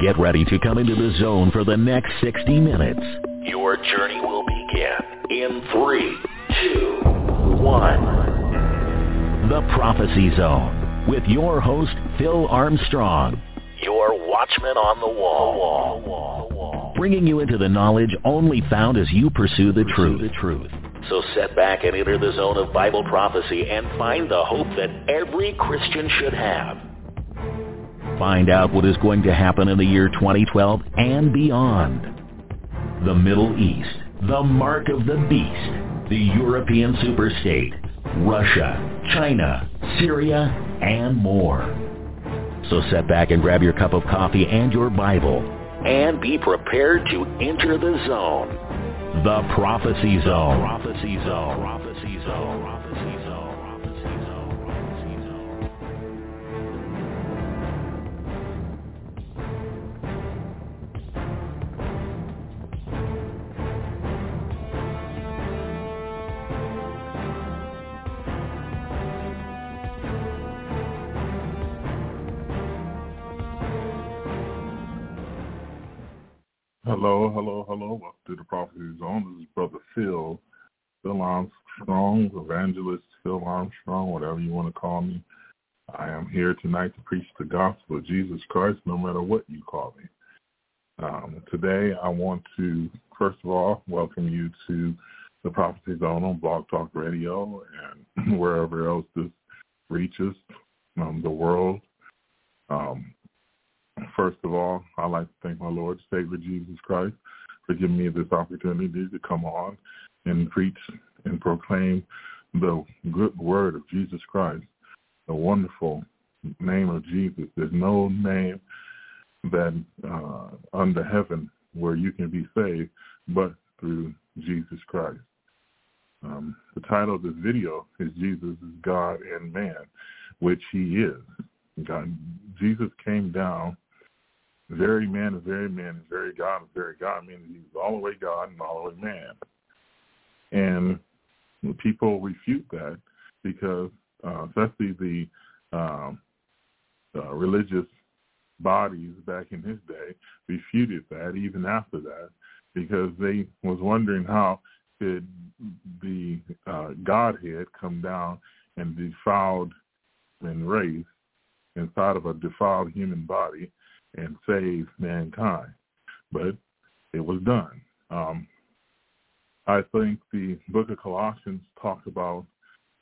Get ready to come into the zone for the next 60 minutes. Your journey will begin in three, two, one. The Prophecy Zone with your host, Phil Armstrong. Your watchman on the wall. Bringing you into the knowledge only found as you pursue the truth. So set back and enter the zone of Bible prophecy and find the hope that every Christian should have. Find out what is going to happen in the year 2012 and beyond. The Middle East, the mark of the beast, the European superstate, Russia, China, Syria, and more. So set back and grab your cup of coffee and your Bible and be prepared to enter the zone. The Prophecy Zone. Prophecy Zone. Prophecy Zone. Hello, hello, hello. Welcome to the Prophecy Zone. This is Brother Phil, Phil Armstrong, Evangelist Phil Armstrong, whatever you want to call me. I am here tonight to preach the gospel of Jesus Christ, no matter what you call me. Um, today, I want to, first of all, welcome you to the Prophecy Zone on Blog Talk Radio and wherever else this reaches um, the world. Um, First of all, I'd like to thank my Lord Savior Jesus Christ for giving me this opportunity to come on and preach and proclaim the good word of Jesus Christ, the wonderful name of Jesus. There's no name that uh, under heaven where you can be saved but through Jesus Christ. Um, the title of this video is Jesus is God and Man, which he is. God, Jesus came down very man is very man is very God is very God, meaning he's all the way God and all the way man. And people refute that because uh, especially the um, uh, religious bodies back in his day refuted that even after that because they was wondering how did the uh, Godhead come down and defiled and raised inside of a defiled human body and save mankind. But it was done. Um, I think the book of Colossians talks about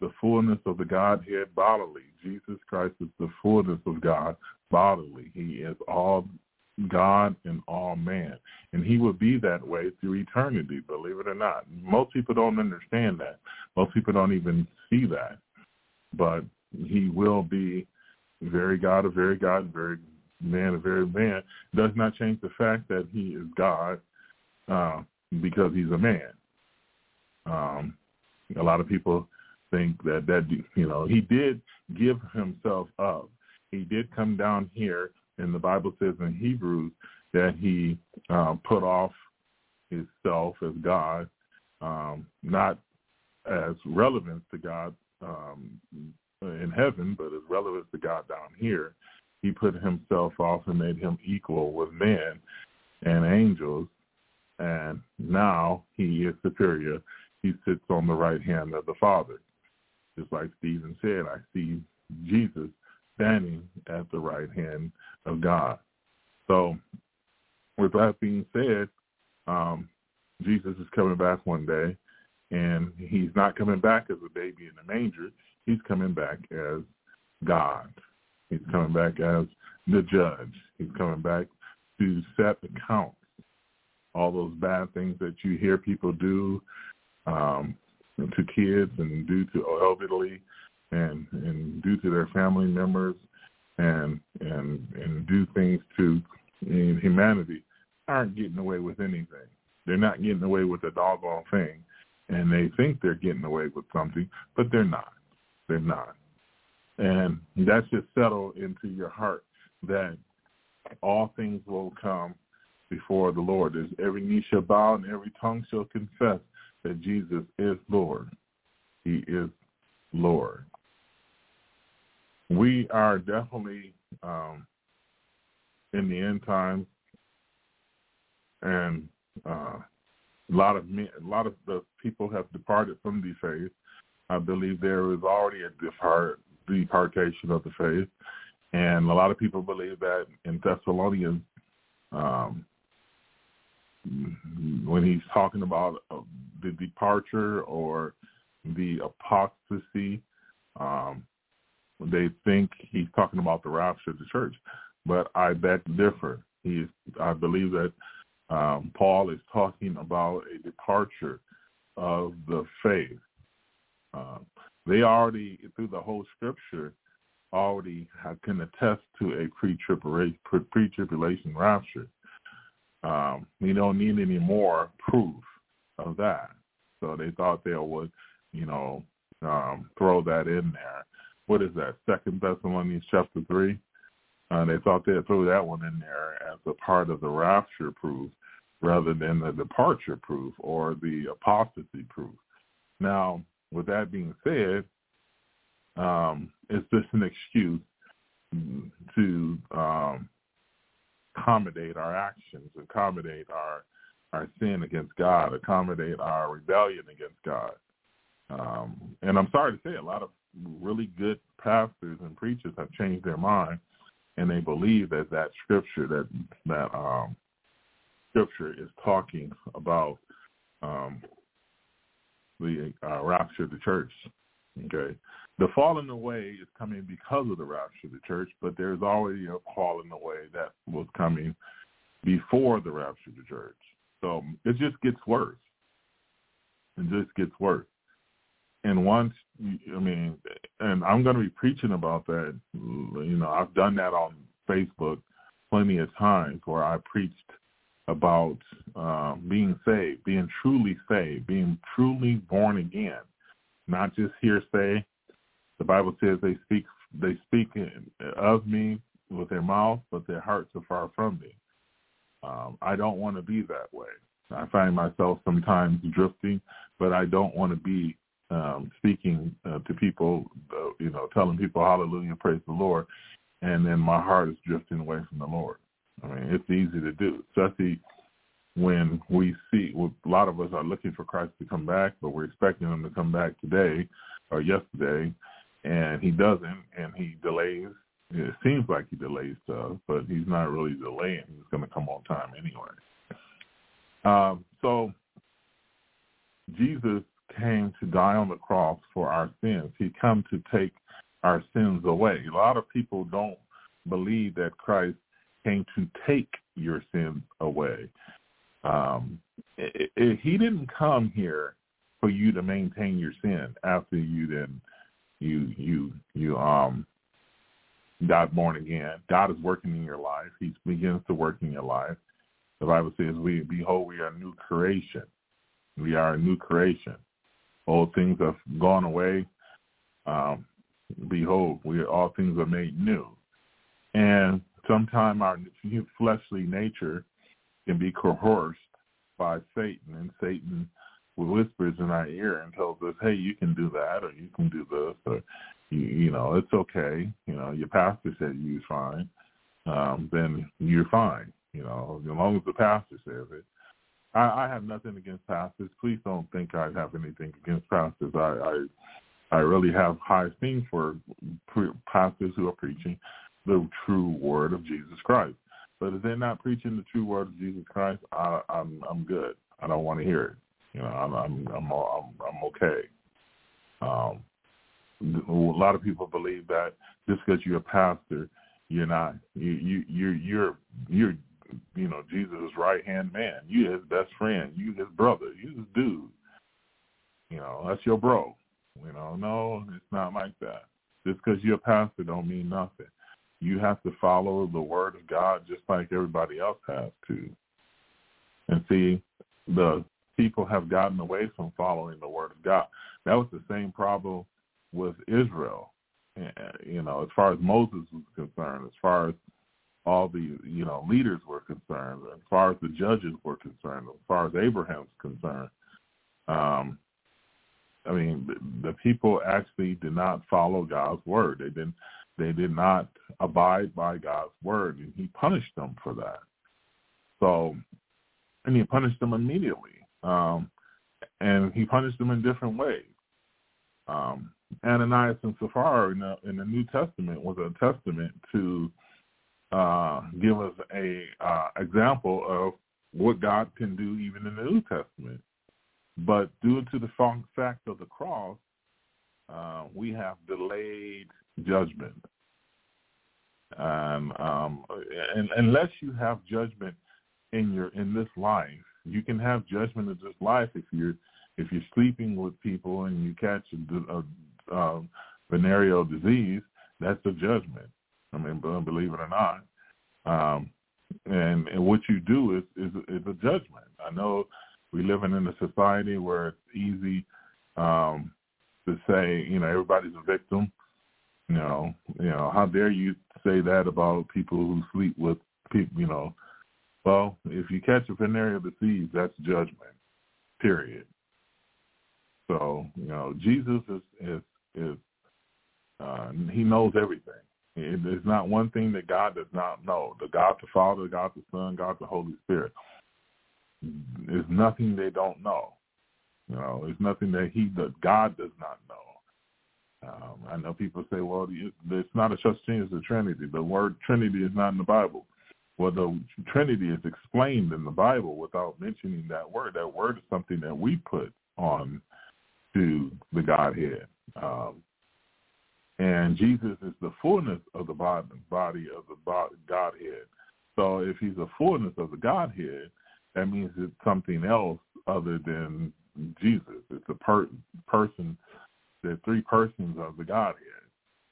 the fullness of the Godhead bodily. Jesus Christ is the fullness of God bodily. He is all God and all man. And he will be that way through eternity, believe it or not. Most people don't understand that. Most people don't even see that. But he will be very God, a very God, very man, a very man, does not change the fact that he is God uh, because he's a man. Um, a lot of people think that that you know he did give himself up. He did come down here, and the Bible says in Hebrews that he uh, put off himself as God, um, not as relevant to God um, in heaven, but as relevant to God down here he put himself off and made him equal with men and angels. And now he is superior. He sits on the right hand of the Father. Just like Stephen said, I see Jesus standing at the right hand of God. So with that being said, um, Jesus is coming back one day, and he's not coming back as a baby in the manger. He's coming back as God. He's coming back as the judge. He's coming back to set accounts. All those bad things that you hear people do um, to kids and do to elderly and and do to their family members and and and do things to humanity aren't getting away with anything. They're not getting away with a doggone thing, and they think they're getting away with something, but they're not. They're not. And that should settle into your heart that all things will come before the Lord. There's every knee shall bow and every tongue shall confess that Jesus is Lord. He is Lord. We are definitely um, in the end times, and uh, a lot of a lot of the people have departed from the faith. I believe there is already a depart, departation of the faith, and a lot of people believe that in Thessalonians, um, when he's talking about uh, the departure or the apostasy, um, they think he's talking about the rapture of the church, but I to differ. He, I believe that um, Paul is talking about a departure of the faith. Uh, they already, through the whole scripture, already can attest to a pre-tribulation, rapture. Um, we don't need any more proof of that. So they thought they would, you know, um, throw that in there. What is that? Second Thessalonians chapter three. Uh, they thought they'd throw that one in there as a part of the rapture proof rather than the departure proof or the apostasy proof. Now, with that being said, um, is this an excuse to um, accommodate our actions, accommodate our our sin against God, accommodate our rebellion against God. Um, and I'm sorry to say, a lot of really good pastors and preachers have changed their mind, and they believe that that scripture that that um, scripture is talking about um, the uh, rapture of the church. Okay, the falling away is coming because of the rapture of the church, but there's already a falling away that was coming before the rapture of the church. So it just gets worse. It just gets worse. And once, I mean, and I'm going to be preaching about that. You know, I've done that on Facebook plenty of times where I preached about uh, being saved, being truly saved, being truly born again, not just hearsay. The Bible says they speak they speak of me with their mouth, but their hearts are far from me. Um, I don't want to be that way. I find myself sometimes drifting, but I don't want to be um, speaking uh, to people, uh, you know, telling people hallelujah, praise the Lord, and then my heart is drifting away from the Lord. I mean, it's easy to do, especially when we see well, a lot of us are looking for Christ to come back, but we're expecting him to come back today or yesterday, and he doesn't, and he delays. It seems like he delays stuff, but he's not really delaying. He's going to come on time anyway. Um, so Jesus came to die on the cross for our sins. He came to take our sins away. A lot of people don't believe that Christ came to take your sins away. Um, it, it, he didn't come here for you to maintain your sin after you then you you you um got born again. God is working in your life. He begins to work in your life. The Bible says, "We behold, we are a new creation. We are a new creation. Old things have gone away. Um, behold, we all things are made new." And sometimes our fleshly nature can be coerced by Satan, and Satan whispers in our ear and tells us, "Hey, you can do that, or you can do this, or you, you know, it's okay. You know, your pastor said you're fine, um, then you're fine. You know, as long as the pastor says it." I, I have nothing against pastors. Please don't think I have anything against pastors. I, I, I really have high esteem for pre- pastors who are preaching the true word of Jesus Christ. But if they're not preaching the true word of Jesus Christ, I, I'm I'm good. I don't want to hear it. You know, I'm I'm I'm I'm, I'm okay. Um, a lot of people believe that just because you're a pastor, you're not you you you're you're you're you know Jesus' right hand man. You his best friend. You his brother. You his dude. You know that's your bro. You know, no, it's not like that. Just because you're a pastor don't mean nothing you have to follow the word of God just like everybody else has to. And see, the people have gotten away from following the word of God. That was the same problem with Israel. You know, as far as Moses was concerned, as far as all the you know leaders were concerned, as far as the judges were concerned, as far as Abraham's concerned. Um, I mean, the, the people actually did not follow God's word. They didn't They did not abide by God's word, and he punished them for that. So, and he punished them immediately. Um, and he punished them in different ways. Um, Ananias and Sapphira in the, in the New Testament was a testament to uh, give us a uh, example of what God can do even in the New Testament. But due to the fact of the cross, uh, we have delayed judgment. And, um, and unless you have judgment in your in this life, you can have judgment in this life if you're if you're sleeping with people and you catch a, a, a venereal disease. That's a judgment. I mean, believe it or not. Um, and, and what you do is, is is a judgment. I know we living in a society where it's easy um, to say, you know, everybody's a victim. You know, you know, how dare you say that about people who sleep with people? You know, well, if you catch a venereal disease, that's judgment. Period. So you know, Jesus is is is uh, he knows everything. There's not one thing that God does not know. The God the Father, God the Son, God the Holy Spirit. There's nothing they don't know. You know, there's nothing that he that God does not know. Um, I know people say, well, there's not a such thing as the Trinity. The word Trinity is not in the Bible. Well, the Trinity is explained in the Bible without mentioning that word. That word is something that we put on to the Godhead. Um, and Jesus is the fullness of the body, of the Godhead. So if he's the fullness of the Godhead, that means it's something else other than Jesus. It's a per- person, the three persons of the Godhead,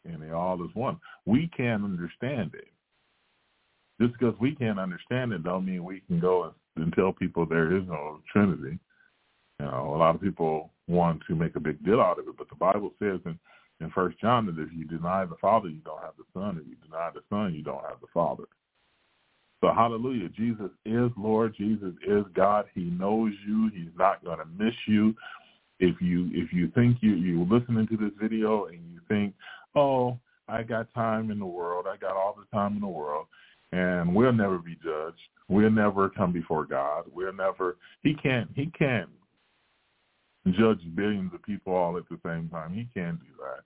and they all is one. We can't understand it. Just because we can't understand it don't mean we can go and tell people there is no Trinity. You know, a lot of people want to make a big deal out of it, but the Bible says in in First John that if you deny the Father, you don't have the Son. If you deny the Son, you don't have the Father. So hallelujah. Jesus is Lord. Jesus is God. He knows you. He's not going to miss you. If you if you think you you're listening to this video and you think, oh, I got time in the world. I got all the time in the world, and we'll never be judged. We'll never come before God. We'll never. He can't. He can't judge billions of people all at the same time. He can't do that.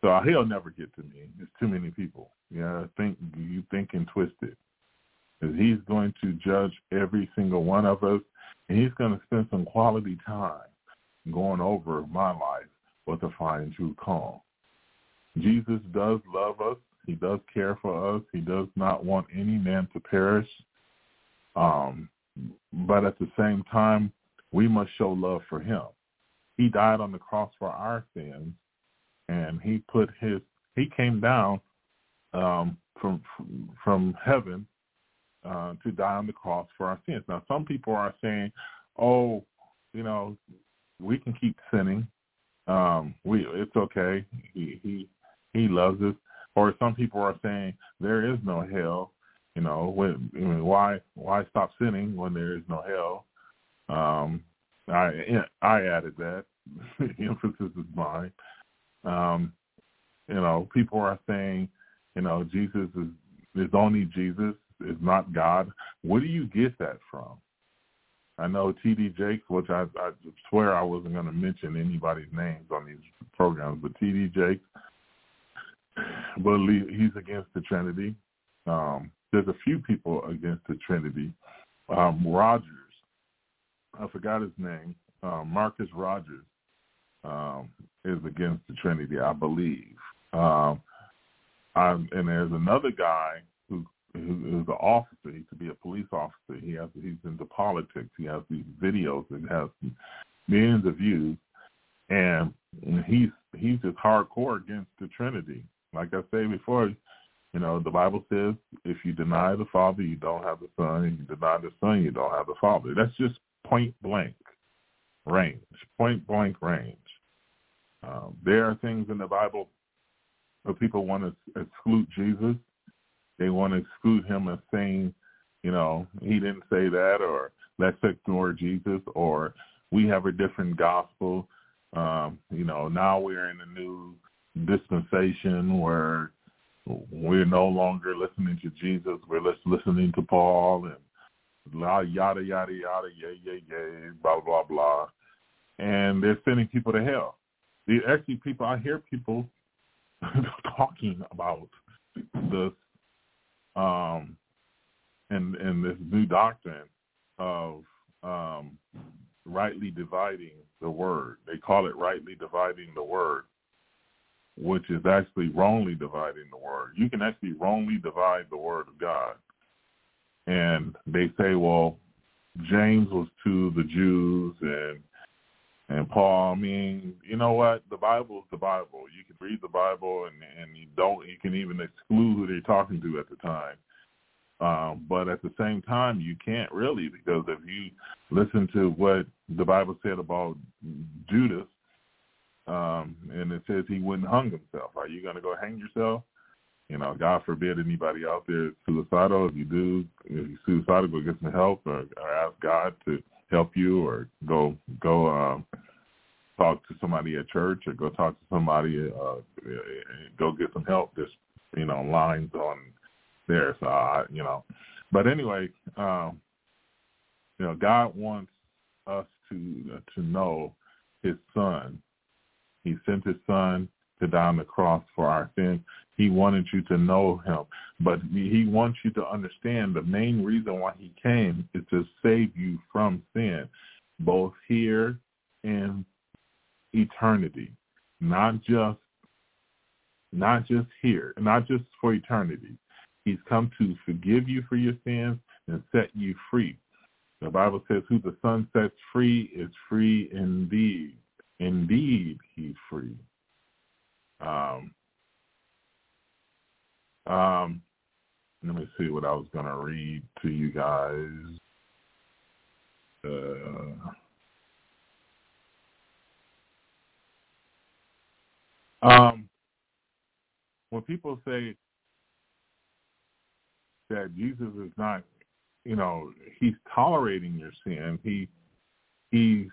So he'll never get to me. There's too many people. Yeah, think you think thinking twisted. Because he's going to judge every single one of us, and he's going to spend some quality time going over my life with a fine true calm. Jesus does love us. He does care for us. He does not want any man to perish. Um, but at the same time, we must show love for him. He died on the cross for our sins, and he put his he came down um, from from heaven uh, to die on the cross for our sins. Now, some people are saying, "Oh, you know, we can keep sinning. Um, we it's okay. He he he loves us." Or some people are saying there is no hell. You know, when, I mean, why why stop sinning when there is no hell? Um, I I added that. the emphasis is mine. Um, you know, people are saying, you know, Jesus is is only Jesus, is not God. Where do you get that from? I know T.D. Jakes, which I, I swear I wasn't going to mention anybody's names on these programs, but T.D. Jakes, believe he's against the Trinity. Um, there's a few people against the Trinity. Um, Rogers, I forgot his name, um, Marcus Rogers um, is against the Trinity, I believe. Um, I'm, and there's another guy who is an officer. He to be a police officer. He has he's into politics. He has these videos that has millions of views, and he's he's just hardcore against the Trinity. Like I say before, you know, the Bible says if you deny the Father, you don't have the Son. If you deny the Son, you don't have the Father. That's just point blank range, point blank range. Um, there are things in the Bible where people want to exclude Jesus. They want to exclude him as saying, you know, he didn't say that, or let's ignore Jesus, or we have a different gospel. Um, you know, now we're in a new dispensation where we're no longer listening to Jesus. We're listening to Paul and yada yada yada yay yay yay blah blah blah, and they're sending people to hell. The actually people I hear people talking about this um and this new doctrine of um rightly dividing the word. They call it rightly dividing the word which is actually wrongly dividing the word. You can actually wrongly divide the word of God. And they say, well, James was to the Jews and and Paul, I mean, you know what? The Bible is the Bible. You can read the Bible and and you don't you can even exclude who they're talking to at the time. Um, but at the same time, you can't really because if you listen to what the Bible said about Judas, um, and it says he wouldn't hung himself. Are you going to go hang yourself? You know, God forbid anybody out there suicidal. If you do, if you're suicidal, go get some help or, or ask God to help you or go go um, talk to somebody at church or go talk to somebody, uh, go get some help. There's, you know, lines on there. So, I, you know, but anyway, um, you know, God wants us to uh, to know his son he sent his son to die on the cross for our sins. He wanted you to know him, but he wants you to understand the main reason why he came is to save you from sin, both here and eternity, not just not just here, not just for eternity. He's come to forgive you for your sins and set you free. The Bible says, who the Son sets free is free indeed indeed he's free. Um, um, let me see what I was going to read to you guys. Uh, um, when people say that Jesus is not, you know, he's tolerating your sin, he he's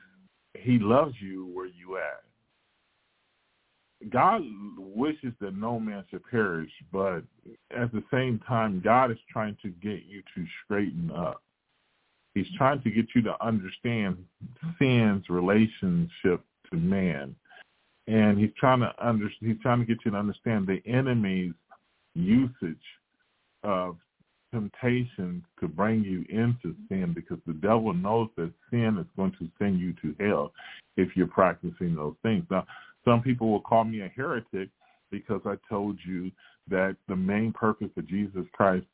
he loves you where you at. God wishes that no man should perish, but at the same time, God is trying to get you to straighten up. He's trying to get you to understand sin's relationship to man, and he's trying to under he's trying to get you to understand the enemy's usage of temptation to bring you into sin because the devil knows that sin is going to send you to hell if you're practicing those things. Now, some people will call me a heretic because I told you that the main purpose of Jesus Christ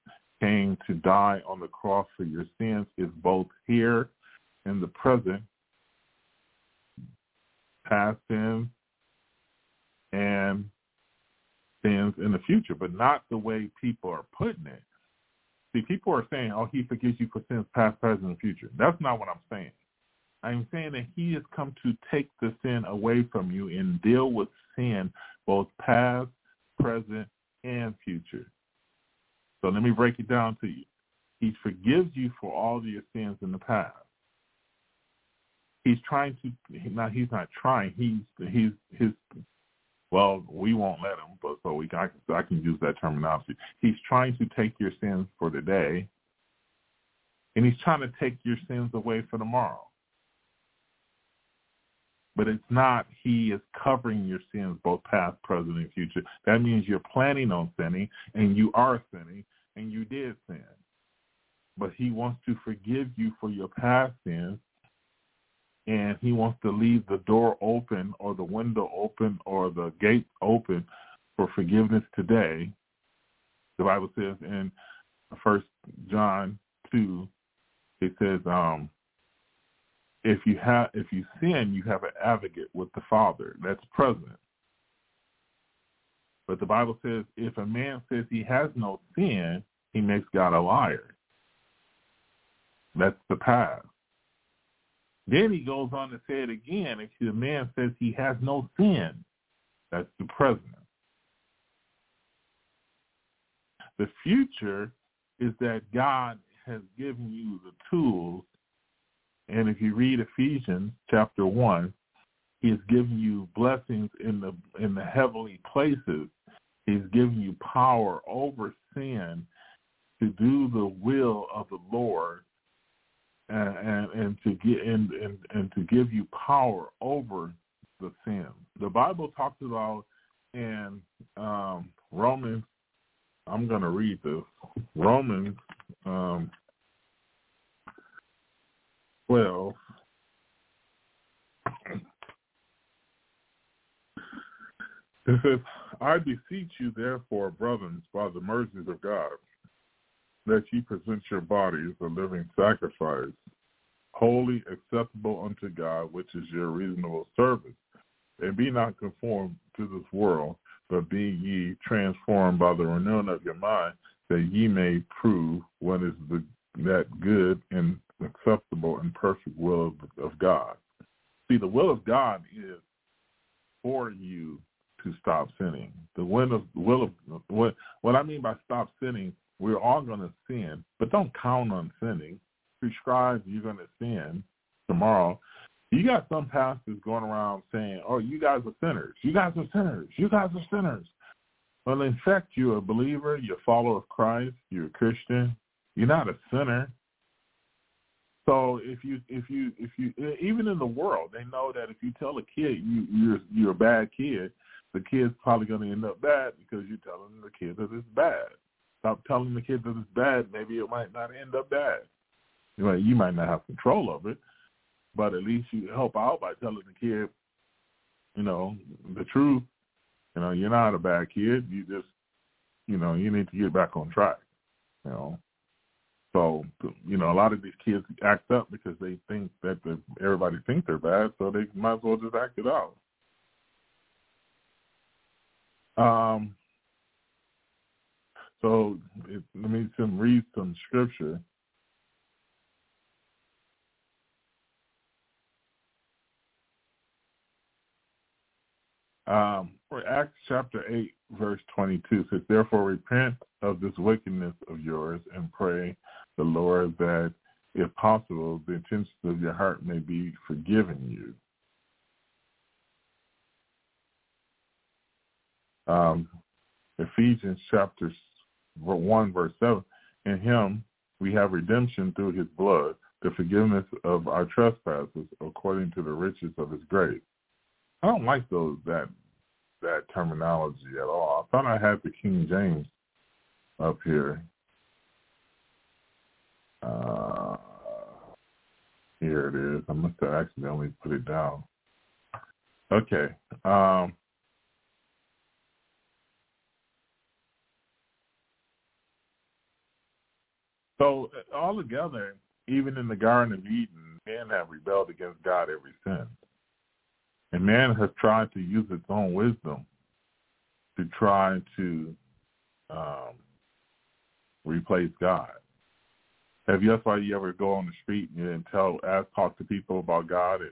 came to die on the cross for your sins is both here in the present, past sins, and sins in the future, but not the way people are putting it. See, people are saying, oh, he forgives you for sins past, present, and future. That's not what I'm saying. I'm saying that he has come to take the sin away from you and deal with sin both past, present, and future. So let me break it down to you. He forgives you for all your sins in the past. He's trying to now he's not trying. He's he's his well, we won't let him, but so we can, I, I can use that terminology. He's trying to take your sins for today, and he's trying to take your sins away for tomorrow. But it's not he is covering your sins, both past, present, and future. That means you're planning on sinning, and you are sinning, and you did sin. But he wants to forgive you for your past sins and he wants to leave the door open or the window open or the gate open for forgiveness today. The Bible says in First John two, it says, um, if you have if you sin, you have an advocate with the Father. That's present. But the Bible says if a man says he has no sin, he makes God a liar. That's the past. Then he goes on to say it again. If the man says he has no sin, that's the present. The future is that God has given you the tools, and if you read Ephesians chapter one, He has given you blessings in the in the heavenly places. He's giving you power over sin to do the will of the Lord and and, and to get and, and and to give you power over the sin. The Bible talks about in um, Romans. I'm going to read this. Romans um, 12. It says, I beseech you, therefore, brethren, by the mercies of God, that ye present your bodies a living sacrifice, holy, acceptable unto God, which is your reasonable service. And be not conformed to this world, but be ye transformed by the renewing of your mind, that ye may prove what is the, that good and acceptable and perfect will of, of God. See, the will of God is for you to stop sinning. The will of will of what what I mean by stop sinning, we're all going to sin, but don't count on sinning. Prescribe you're going to sin tomorrow. You got some pastors going around saying, "Oh, you guys are sinners. You guys are sinners. You guys are sinners." Well, in fact, you're a believer. You're a follower of Christ. You're a Christian. You're not a sinner. So if you if you if you even in the world, they know that if you tell a kid you you're you're a bad kid, the kid's probably going to end up bad because you're telling the kid that it's bad. Stop telling the kid that it's bad. Maybe it might not end up bad. You know, you might not have control of it, but at least you help out by telling the kid, you know, the truth. You know, you're not a bad kid. You just, you know, you need to get back on track. You know. So, you know, a lot of these kids act up because they think that the, everybody thinks they're bad, so they might as well just act it out. Um, so it, let me some read some scripture. Um, for Acts chapter 8, verse 22 says, Therefore repent of this wickedness of yours and pray the Lord that, if possible, the intentions of your heart may be forgiven you. um, Ephesians chapter 1, verse 7. In him we have redemption through his blood, the forgiveness of our trespasses according to the riches of his grace. I don't like those that that terminology at all. I thought I had the King James up here. Uh, here it is. I must have accidentally put it down. Okay. Um, So altogether, even in the Garden of Eden, men have rebelled against God ever since. And man has tried to use its own wisdom to try to um, replace God. Why you ever go on the street and tell, ask, talk to people about God, and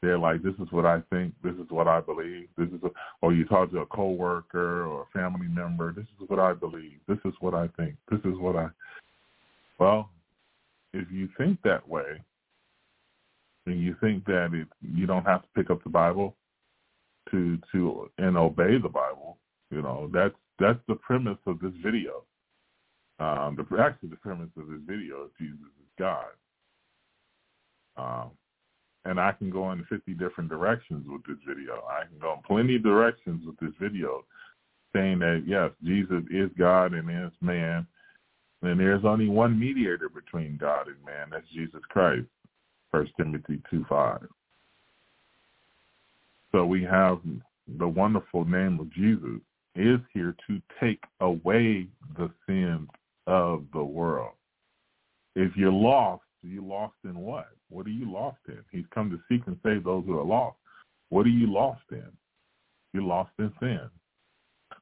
they're like, "This is what I think. This is what I believe. This is," a, or you talk to a coworker or a family member. This is what I believe. This is what I think. This is what I. Well, if you think that way, and you think that it, you don't have to pick up the Bible to to and obey the Bible, you know that's that's the premise of this video. Um, the actually the premise of this video is Jesus is God, um, and I can go in 50 different directions with this video. I can go in plenty of directions with this video, saying that yes, Jesus is God and is man, and there's only one mediator between God and man, that's Jesus Christ. First Timothy two five. So we have the wonderful name of Jesus is here to take away the sins of the world. If you're lost, you lost in what? What are you lost in? He's come to seek and save those who are lost. What are you lost in? You're lost in sin.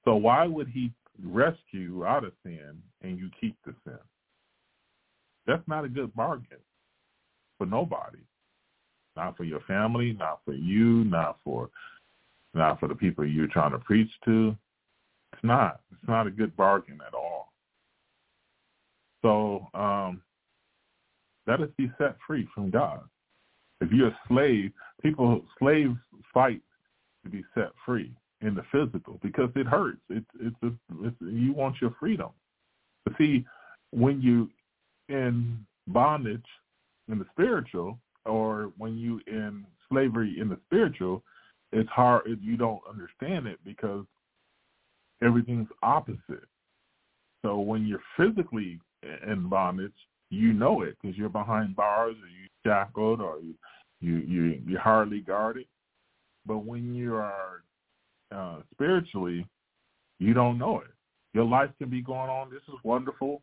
So why would he rescue you out of sin and you keep the sin. That's not a good bargain for nobody. Not for your family, not for you, not for not for the people you're trying to preach to. It's not. It's not a good bargain at all. So um, let us be set free from God. If you're a slave, people slaves fight to be set free. in the physical because it hurts. It's it's, a, it's you want your freedom. But see, when you in bondage in the spiritual, or when you in slavery in the spiritual, it's hard. If you don't understand it because everything's opposite. So when you're physically in bondage, you know it because you're behind bars or you shackled or you you you you're hardly guarded. But when you are uh, spiritually, you don't know it. Your life can be going on. This is wonderful.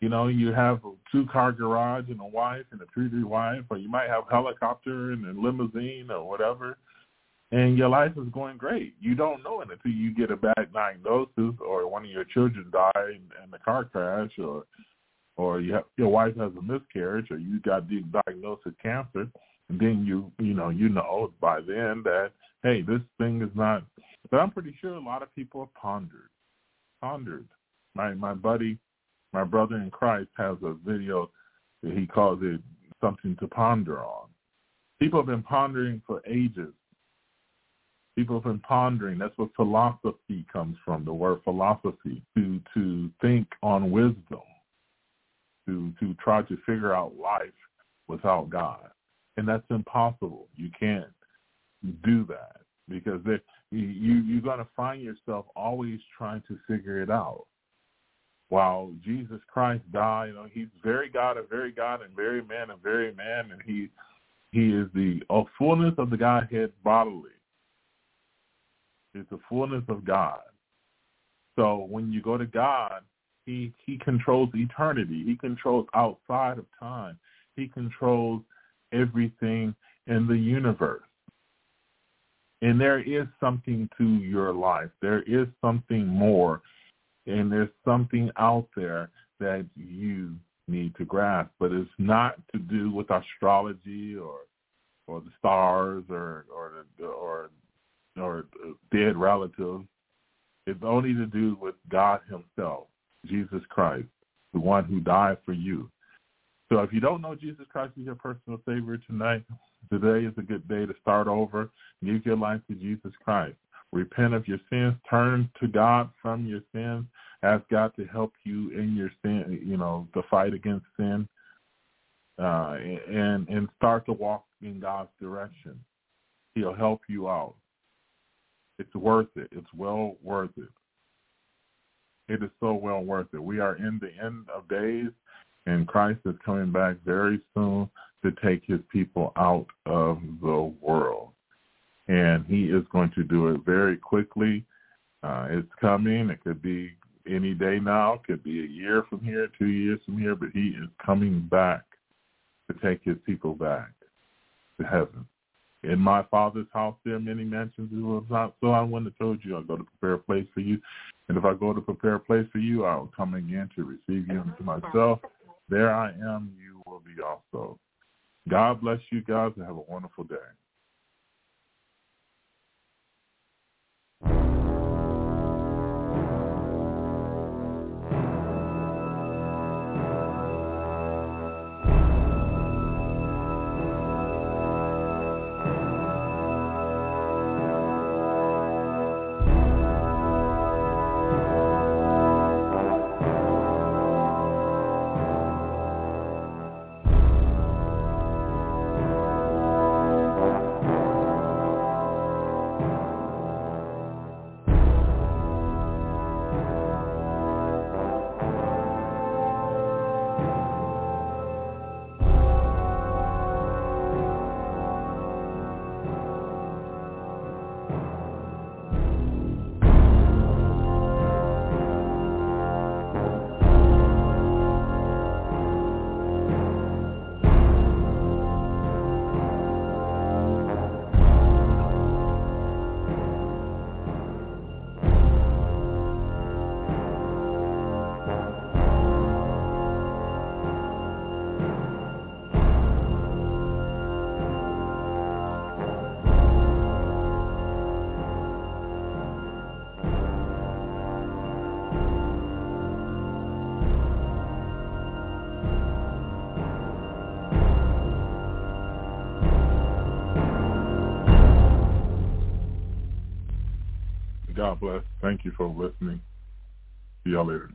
You know, you have a two-car garage and a wife and a three-three wife, or you might have a helicopter and a limousine or whatever, and your life is going great. You don't know it until you get a bad diagnosis, or one of your children die in, a car crash, or or you have, your wife has a miscarriage, or you got diagnosed with cancer, and then you you know you know by then that hey, this thing is not. But I'm pretty sure a lot of people have pondered, pondered. My my buddy, my brother in Christ has a video that he calls it something to ponder on. People have been pondering for ages. People have been pondering. That's what philosophy comes from. The word philosophy to to think on wisdom, to to try to figure out life without God, and that's impossible. You can't do that because you you're going to find yourself always trying to figure it out. While Jesus Christ died, you know, he's very God and very God and very man and very man, and he he is the fullness of the Godhead bodily. It's the fullness of God. So when you go to God, he he controls eternity. He controls outside of time. He controls everything in the universe. And there is something to your life. There is something more. And there's something out there that you need to grasp. But it's not to do with astrology or or the stars or or the, or or dead relatives. It's only to do with God himself, Jesus Christ, the one who died for you. So if you don't know Jesus Christ as your personal Savior tonight, today is a good day to start over. Give your life to Jesus Christ. Repent of your sins. Turn to God from your sins. Ask God to help you in your sin, you know, the fight against sin. Uh, and and start to walk in God's direction. He'll help you out. It's worth it. It's well worth it. It is so well worth it. We are in the end of days and Christ is coming back very soon to take his people out of the world. And he is going to do it very quickly. Uh, it's coming. It could be any day now. It could be a year from here, two years from here, but he is coming back to take his people back to heaven. In my Father's house there are many mansions. So. I wouldn't have told you I'll go to prepare a place for you. And if I go to prepare a place for you, I'll come again to receive you into myself there I am, you will be also. God bless you guys and have a wonderful day. God bless. Thank you for listening. See y'all later.